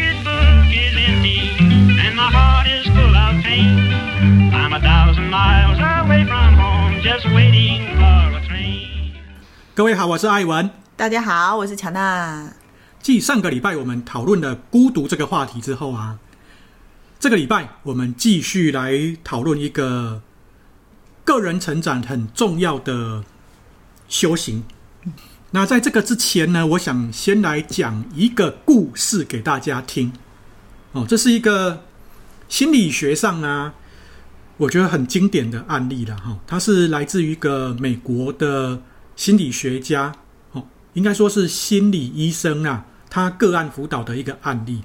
pocketbook is empty and my heart is full of pain. I'm a thousand miles away from home, just waiting for a train. 各位好，我是艾文。大家好，我是乔娜。继上个礼拜我们讨论了孤独这个话题之后啊，这个礼拜我们继续来讨论一个个人成长很重要的修行。那在这个之前呢，我想先来讲一个故事给大家听。哦，这是一个心理学上啊，我觉得很经典的案例了哈。它是来自于一个美国的心理学家，哦，应该说是心理医生啊，他个案辅导的一个案例。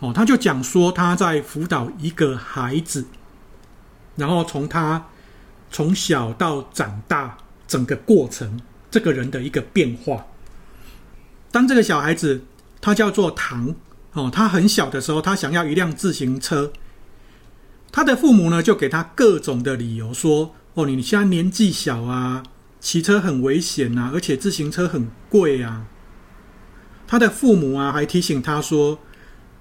哦，他就讲说他在辅导一个孩子，然后从他从小到长大整个过程。这个人的一个变化。当这个小孩子，他叫做唐哦，他很小的时候，他想要一辆自行车。他的父母呢，就给他各种的理由说：“哦，你现在年纪小啊，骑车很危险啊，而且自行车很贵啊。”他的父母啊，还提醒他说：“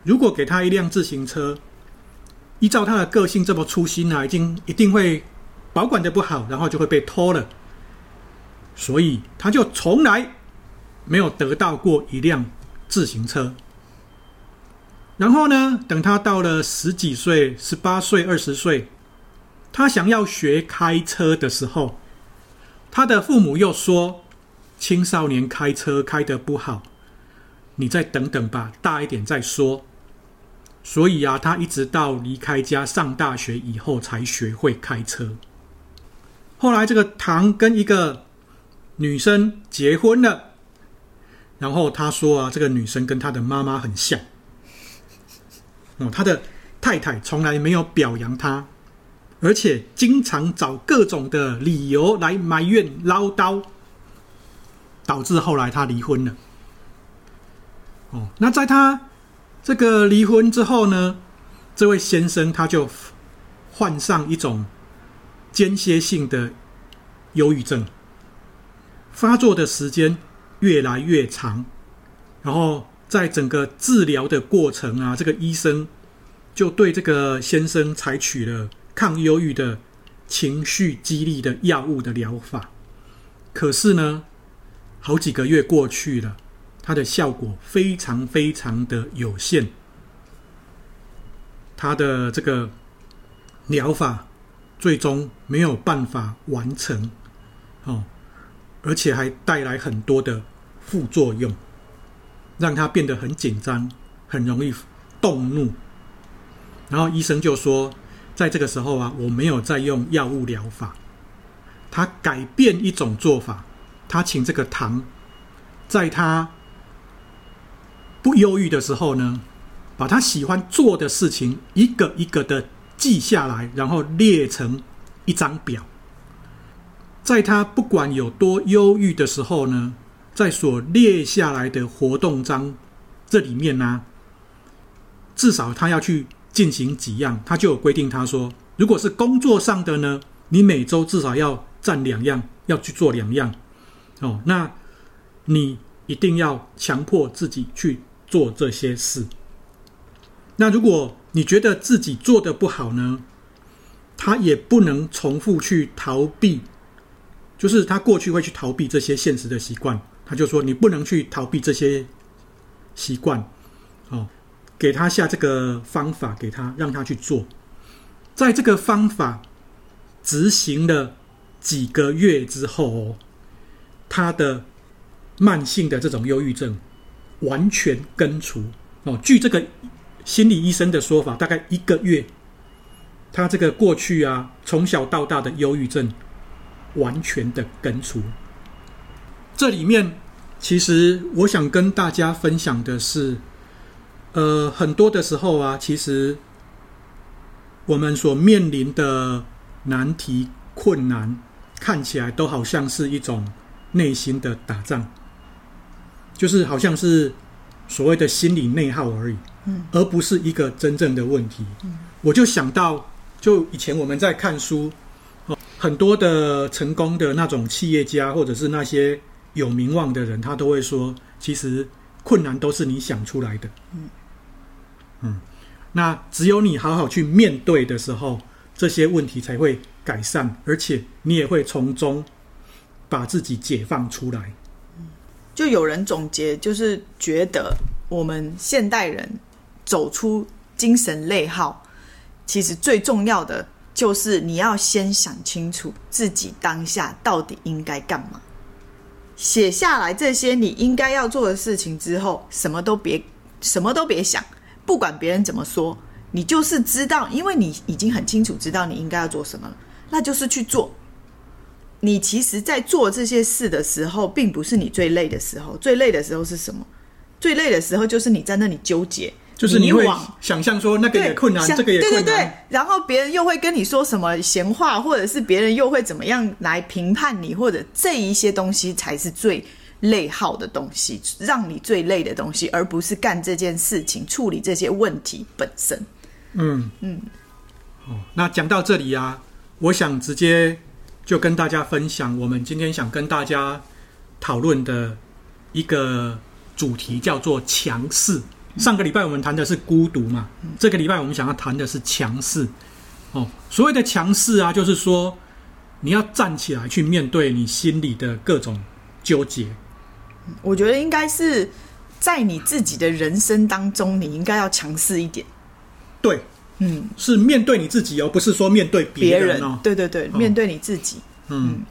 如果给他一辆自行车，依照他的个性这么粗心啊，已经一定会保管的不好，然后就会被偷了。”所以他就从来没有得到过一辆自行车。然后呢，等他到了十几岁、十八岁、二十岁，他想要学开车的时候，他的父母又说：“青少年开车开得不好，你再等等吧，大一点再说。”所以啊，他一直到离开家上大学以后才学会开车。后来，这个唐跟一个女生结婚了，然后他说啊，这个女生跟他的妈妈很像。哦，他的太太从来没有表扬他，而且经常找各种的理由来埋怨唠叨，导致后来他离婚了。哦，那在他这个离婚之后呢，这位先生他就患上一种间歇性的忧郁症。发作的时间越来越长，然后在整个治疗的过程啊，这个医生就对这个先生采取了抗忧郁的情绪激励的药物的疗法。可是呢，好几个月过去了，它的效果非常非常的有限，他的这个疗法最终没有办法完成，哦。而且还带来很多的副作用，让他变得很紧张，很容易动怒。然后医生就说，在这个时候啊，我没有再用药物疗法，他改变一种做法，他请这个唐，在他不忧郁的时候呢，把他喜欢做的事情一个一个的记下来，然后列成一张表。在他不管有多忧郁的时候呢，在所列下来的活动章这里面呢、啊，至少他要去进行几样，他就有规定。他说，如果是工作上的呢，你每周至少要占两样，要去做两样。哦，那你一定要强迫自己去做这些事。那如果你觉得自己做得不好呢，他也不能重复去逃避。就是他过去会去逃避这些现实的习惯，他就说你不能去逃避这些习惯，哦，给他下这个方法给他，让他去做，在这个方法执行了几个月之后哦，他的慢性的这种忧郁症完全根除哦。据这个心理医生的说法，大概一个月，他这个过去啊从小到大的忧郁症。完全的根除。这里面，其实我想跟大家分享的是，呃，很多的时候啊，其实我们所面临的难题、困难，看起来都好像是一种内心的打仗，就是好像是所谓的心理内耗而已，嗯，而不是一个真正的问题。嗯，我就想到，就以前我们在看书。很多的成功的那种企业家，或者是那些有名望的人，他都会说，其实困难都是你想出来的。嗯，嗯，那只有你好好去面对的时候，这些问题才会改善，而且你也会从中把自己解放出来。就有人总结，就是觉得我们现代人走出精神内耗，其实最重要的就是你要先想清楚自己当下到底应该干嘛。写下来这些你应该要做的事情之后，什么都别什么都别想，不管别人怎么说，你就是知道，因为你已经很清楚知道你应该要做什么了，那就是去做。你其实，在做这些事的时候，并不是你最累的时候。最累的时候是什么？最累的时候就是你在那里纠结，就是你会想象说那个也困难，这个也困难。对对对，然后别人又会跟你说什么闲话，或者是别人又会怎么样来评判你，或者这一些东西才是最内耗的东西，让你最累的东西，而不是干这件事情、处理这些问题本身。嗯嗯。哦，那讲到这里啊，我想直接。就跟大家分享，我们今天想跟大家讨论的一个主题叫做强势。上个礼拜我们谈的是孤独嘛，这个礼拜我们想要谈的是强势。哦，所谓的强势啊，就是说你要站起来去面对你心里的各种纠结。我觉得应该是在你自己的人生当中，你应该要强势一点。对。嗯，是面对你自己哦，不是说面对别人哦。对对对，面对你自己。嗯，嗯，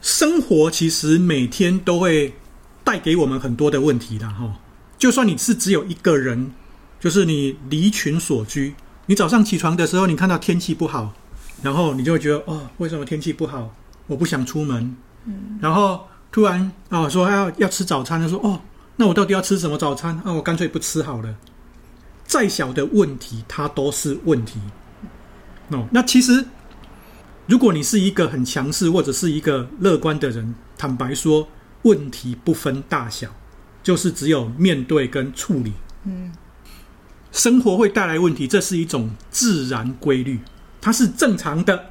生活其实每天都会带给我们很多的问题的哈。就算你是只有一个人，就是你离群所居，你早上起床的时候，你看到天气不好，然后你就会觉得哦，为什么天气不好？我不想出门。嗯，然后突然啊，说要要吃早餐，他说哦，那我到底要吃什么早餐？啊，我干脆不吃好了。再小的问题，它都是问题。哦，那其实，如果你是一个很强势或者是一个乐观的人，坦白说，问题不分大小，就是只有面对跟处理。嗯，生活会带来问题，这是一种自然规律，它是正常的，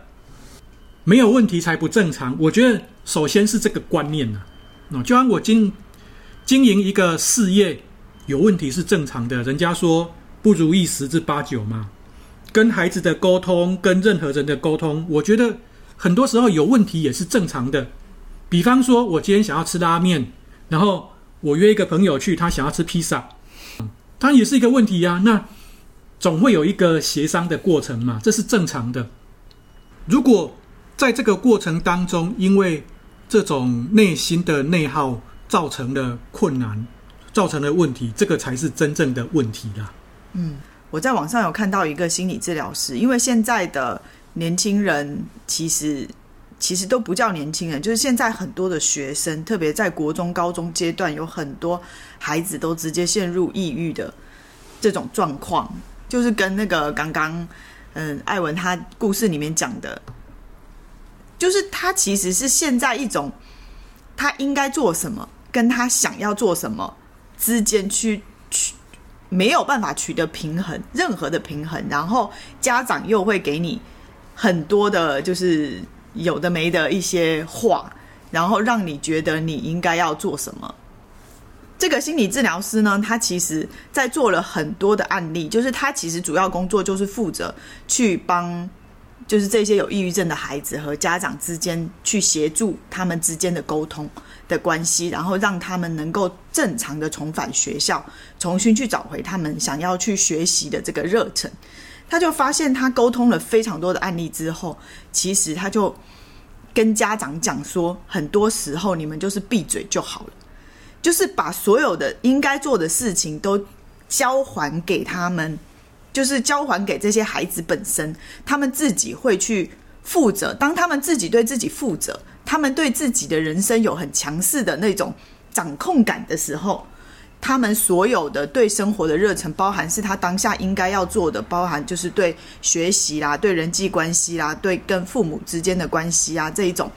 没有问题才不正常。我觉得，首先是这个观念呐。哦，就像我经经营一个事业，有问题是正常的。人家说。不如意十之八九嘛，跟孩子的沟通，跟任何人的沟通，我觉得很多时候有问题也是正常的。比方说，我今天想要吃拉面，然后我约一个朋友去，他想要吃披萨，他也是一个问题呀。那总会有一个协商的过程嘛，这是正常的。如果在这个过程当中，因为这种内心的内耗造成了困难，造成了问题，这个才是真正的问题啦。嗯，我在网上有看到一个心理治疗师，因为现在的年轻人其实其实都不叫年轻人，就是现在很多的学生，特别在国中、高中阶段，有很多孩子都直接陷入抑郁的这种状况，就是跟那个刚刚嗯艾文他故事里面讲的，就是他其实是现在一种他应该做什么，跟他想要做什么之间去去。没有办法取得平衡，任何的平衡，然后家长又会给你很多的，就是有的没的一些话，然后让你觉得你应该要做什么。这个心理治疗师呢，他其实在做了很多的案例，就是他其实主要工作就是负责去帮，就是这些有抑郁症的孩子和家长之间去协助他们之间的沟通。的关系，然后让他们能够正常的重返学校，重新去找回他们想要去学习的这个热忱。他就发现，他沟通了非常多的案例之后，其实他就跟家长讲说，很多时候你们就是闭嘴就好了，就是把所有的应该做的事情都交还给他们，就是交还给这些孩子本身，他们自己会去负责。当他们自己对自己负责。他们对自己的人生有很强势的那种掌控感的时候，他们所有的对生活的热忱，包含是他当下应该要做的，包含就是对学习啦、对人际关系啦、对跟父母之间的关系啊这一种，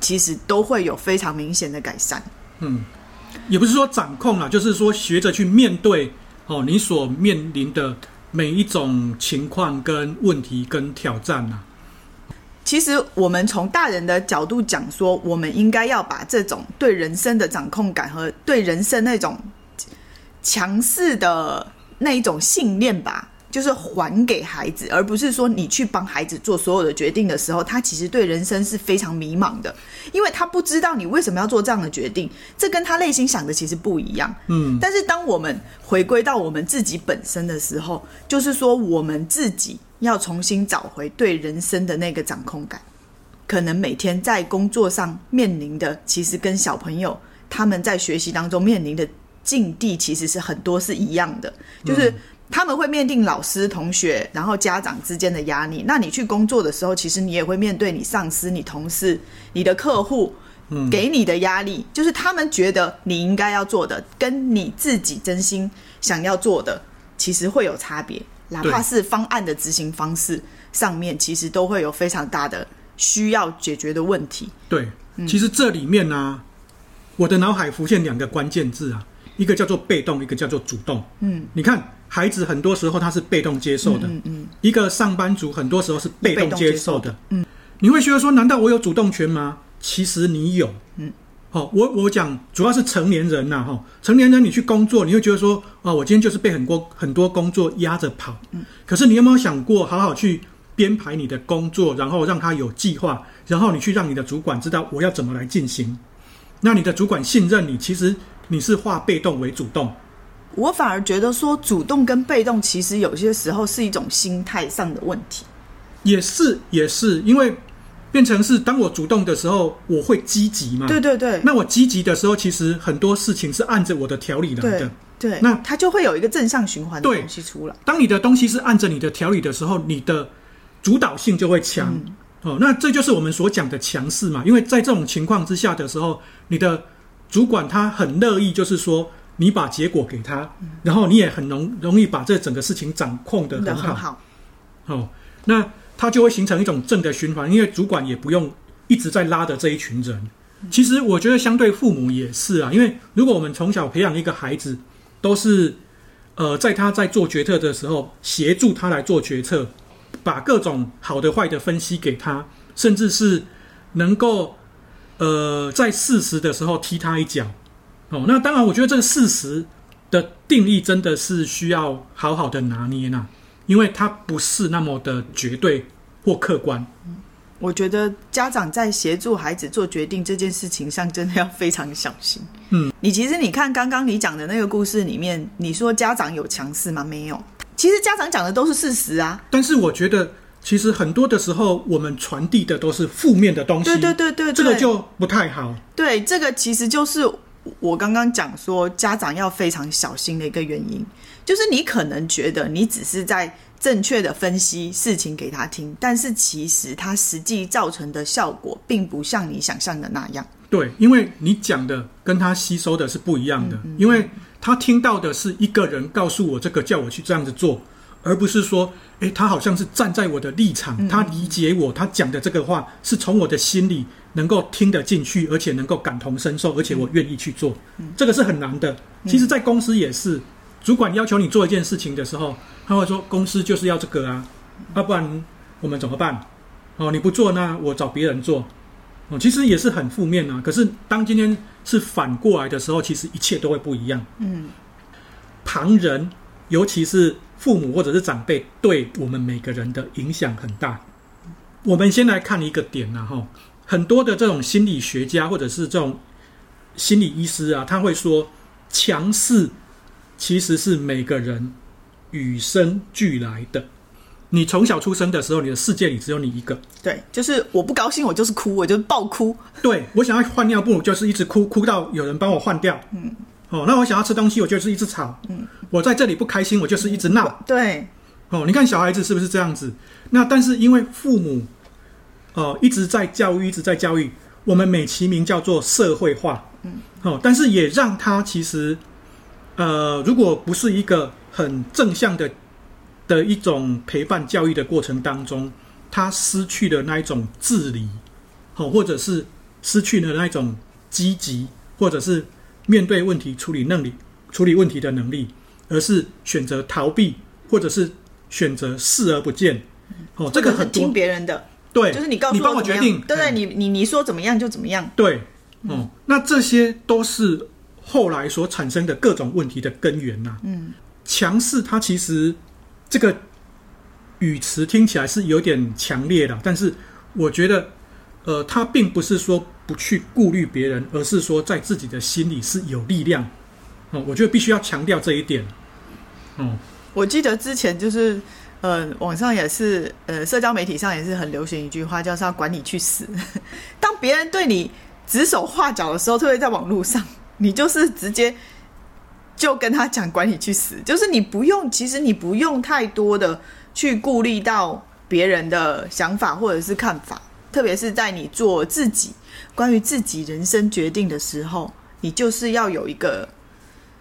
其实都会有非常明显的改善。嗯，也不是说掌控啦，就是说学着去面对哦，你所面临的每一种情况跟问题跟挑战呐。其实，我们从大人的角度讲说，我们应该要把这种对人生的掌控感和对人生那种强势的那一种信念吧。就是还给孩子，而不是说你去帮孩子做所有的决定的时候，他其实对人生是非常迷茫的，因为他不知道你为什么要做这样的决定，这跟他内心想的其实不一样。嗯，但是当我们回归到我们自己本身的时候，就是说我们自己要重新找回对人生的那个掌控感。可能每天在工作上面临的，其实跟小朋友他们在学习当中面临的境地，其实是很多是一样的，就是。他们会面临老师、同学，然后家长之间的压力。那你去工作的时候，其实你也会面对你上司、你同事、你的客户，给你的压力，嗯、就是他们觉得你应该要做的，跟你自己真心想要做的，其实会有差别。哪怕是方案的执行方式上面，其实都会有非常大的需要解决的问题。对，其实这里面呢、啊，我的脑海浮现两个关键字啊，一个叫做被动，一个叫做主动。嗯，你看。孩子很多时候他是被动接受的，嗯嗯，一个上班族很多时候是被动接受的，嗯，你会觉得说，难道我有主动权吗？其实你有，嗯，好，我我讲主要是成年人呐，哈，成年人你去工作，你会觉得说，啊，我今天就是被很多很多工作压着跑，嗯，可是你有没有想过，好好去编排你的工作，然后让他有计划，然后你去让你的主管知道我要怎么来进行，那你的主管信任你，其实你是化被动为主动。我反而觉得说，主动跟被动其实有些时候是一种心态上的问题。也是，也是，因为变成是当我主动的时候，我会积极嘛。对对对。那我积极的时候，其实很多事情是按着我的条理来的。对。对，那它就会有一个正向循环的东西出来。当你的东西是按着你的条理的时候，你的主导性就会强。嗯。哦，那这就是我们所讲的强势嘛。因为在这种情况之下的时候，你的主管他很乐意，就是说。你把结果给他，然后你也很容容易把这整个事情掌控的很好。很好。哦，那他就会形成一种正的循环，因为主管也不用一直在拉着这一群人。其实我觉得，相对父母也是啊，因为如果我们从小培养一个孩子，都是呃，在他在做决策的时候，协助他来做决策，把各种好的坏的分析给他，甚至是能够呃，在事实的时候踢他一脚。哦，那当然，我觉得这个事实的定义真的是需要好好的拿捏呐，因为它不是那么的绝对或客观。我觉得家长在协助孩子做决定这件事情上，真的要非常小心。嗯，你其实你看刚刚你讲的那个故事里面，你说家长有强势吗？没有，其实家长讲的都是事实啊。但是我觉得，其实很多的时候，我们传递的都是负面的东西。对对对对，这个就不太好。对，这个其实就是。我刚刚讲说，家长要非常小心的一个原因，就是你可能觉得你只是在正确的分析事情给他听，但是其实他实际造成的效果，并不像你想象的那样。对，因为你讲的跟他吸收的是不一样的，嗯嗯，因为他听到的是一个人告诉我这个，叫我去这样子做。而不是说，诶，他好像是站在我的立场，他理解我，他讲的这个话是从我的心里能够听得进去，而且能够感同身受，而且我愿意去做，这个是很难的。其实，在公司也是，主管要求你做一件事情的时候，他会说，公司就是要这个啊，要不然我们怎么办？哦，你不做，那我找别人做。哦，其实也是很负面啊。可是，当今天是反过来的时候，其实一切都会不一样。嗯，旁人，尤其是。父母或者是长辈对我们每个人的影响很大。我们先来看一个点啊，哈，很多的这种心理学家或者是这种心理医师啊，他会说，强势其实是每个人与生俱来的。你从小出生的时候，你的世界里只有你一个。对，就是我不高兴，我就是哭，我就是爆哭。对，我想要换尿布，就是一直哭，哭到有人帮我换掉。嗯。哦，那我想要吃东西，我就是一直吵。嗯，我在这里不开心，我就是一直闹。对。哦，你看小孩子是不是这样子？那但是因为父母，哦，一直在教育，一直在教育，我们美其名叫做社会化。嗯。哦，但是也让他其实，呃，如果不是一个很正向的的一种陪伴教育的过程当中，他失去了那一种自理，哦，或者是失去了那一种积极，或者是。面对问题处理能力，处理问题的能力，而是选择逃避，或者是选择视而不见。哦，这个很听别人的，对，就是你告诉我，你帮我决定，对对，你你你说怎么样就怎么样。对，哦、嗯，那这些都是后来所产生的各种问题的根源呐、啊。嗯，强势，它其实这个语词听起来是有点强烈的，但是我觉得，呃，他并不是说不去顾虑别人，而是说在自己的心里是有力量。哦，我觉得必须要强调这一点。嗯，我记得之前就是，呃，网上也是，呃，社交媒体上也是很流行一句话，叫“是管你去死”。当别人对你指手画脚的时候，特别在网络上，你就是直接。就跟他讲，管你去死！就是你不用，其实你不用太多的去顾虑到别人的想法或者是看法，特别是在你做自己关于自己人生决定的时候，你就是要有一个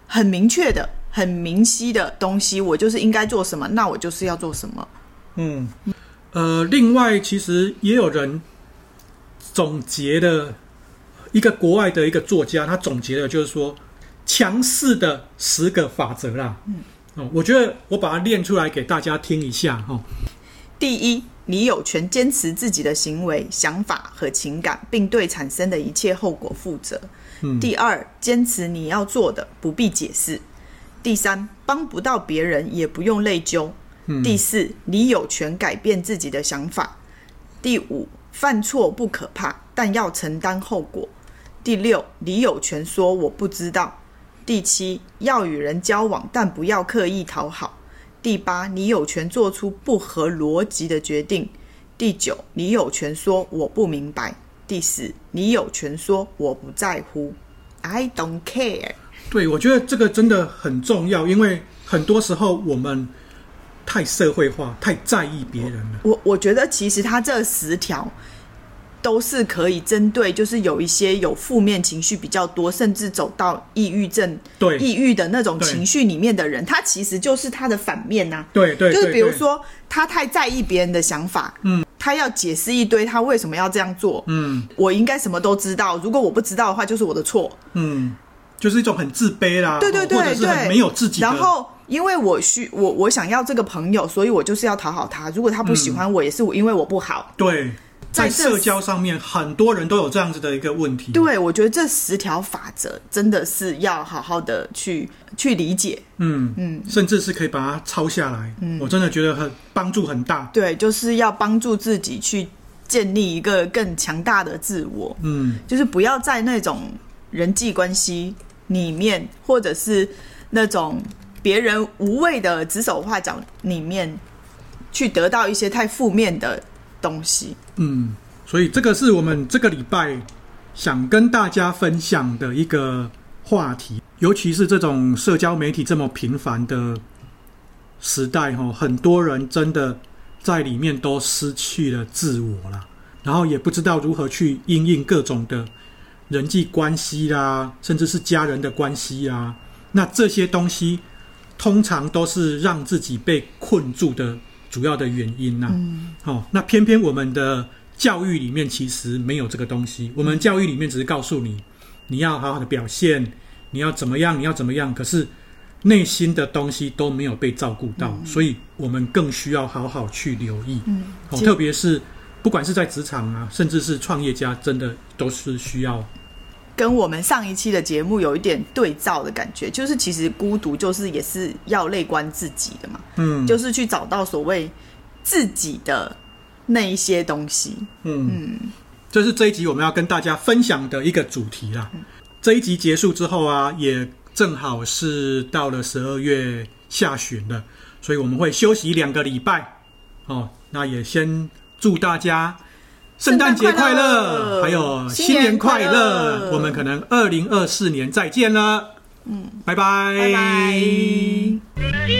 很明确的、很明晰的东西。我就是应该做什么，那我就是要做什么。嗯，呃，另外，其实也有人总结的一个国外的一个作家，他总结的就是说。强势的十个法则啦，嗯，哦，我觉得我把它念出来给大家听一下哈。第一，你有权坚持自己的行为、想法和情感，并对产生的一切后果负责。嗯。第二，坚持你要做的，不必解释。第三，帮不到别人也不用内疚。嗯。第四，你有权改变自己的想法。第五，犯错不可怕，但要承担后果。第六，你有权说我不知道。第七，要与人交往，但不要刻意讨好。第八，你有权做出不合逻辑的决定。第九，你有权说我不明白。第十，你有权说我不在乎。I don't care。对，我觉得这个真的很重要，因为很多时候我们太社会化，太在意别人了。我我觉得其实他这十条。都是可以针对，就是有一些有负面情绪比较多，甚至走到抑郁症、对抑郁的那种情绪里面的人，他其实就是他的反面呐、啊。对对，就是比如说他太在意别人的想法，嗯，他要解释一堆他为什么要这样做，嗯，我应该什么都知道，如果我不知道的话，就是我的错，嗯，就是一种很自卑啦，对对对，或者是很没有自己。然后因为我需我我想要这个朋友，所以我就是要讨好他。如果他不喜欢我，嗯、也是我因为我不好。对。在社交上面，很多人都有这样子的一个问题。对，我觉得这十条法则真的是要好好的去去理解。嗯嗯，甚至是可以把它抄下来。嗯，我真的觉得很帮助很大。对，就是要帮助自己去建立一个更强大的自我。嗯，就是不要在那种人际关系里面，或者是那种别人无谓的指手画脚里面，去得到一些太负面的东西，嗯，所以这个是我们这个礼拜想跟大家分享的一个话题，尤其是这种社交媒体这么频繁的时代，哈，很多人真的在里面都失去了自我了，然后也不知道如何去应应各种的人际关系啦，甚至是家人的关系啊，那这些东西通常都是让自己被困住的。主要的原因呐、啊，嗯，哦，那偏偏我们的教育里面其实没有这个东西。我们教育里面只是告诉你，你要好好的表现，你要怎么样，你要怎么样。可是内心的东西都没有被照顾到，嗯、所以我们更需要好好去留意。嗯，哦，特别是不管是在职场啊，甚至是创业家，真的都是需要。跟我们上一期的节目有一点对照的感觉，就是其实孤独就是也是要内观自己的嘛，嗯，就是去找到所谓自己的那一些东西，嗯嗯，这是这一集我们要跟大家分享的一个主题啦。嗯、这一集结束之后啊，也正好是到了十二月下旬了，所以我们会休息两个礼拜哦。那也先祝大家。圣诞节快乐，还有新年快乐！我们可能二零二四年再见了。嗯，拜拜。拜拜。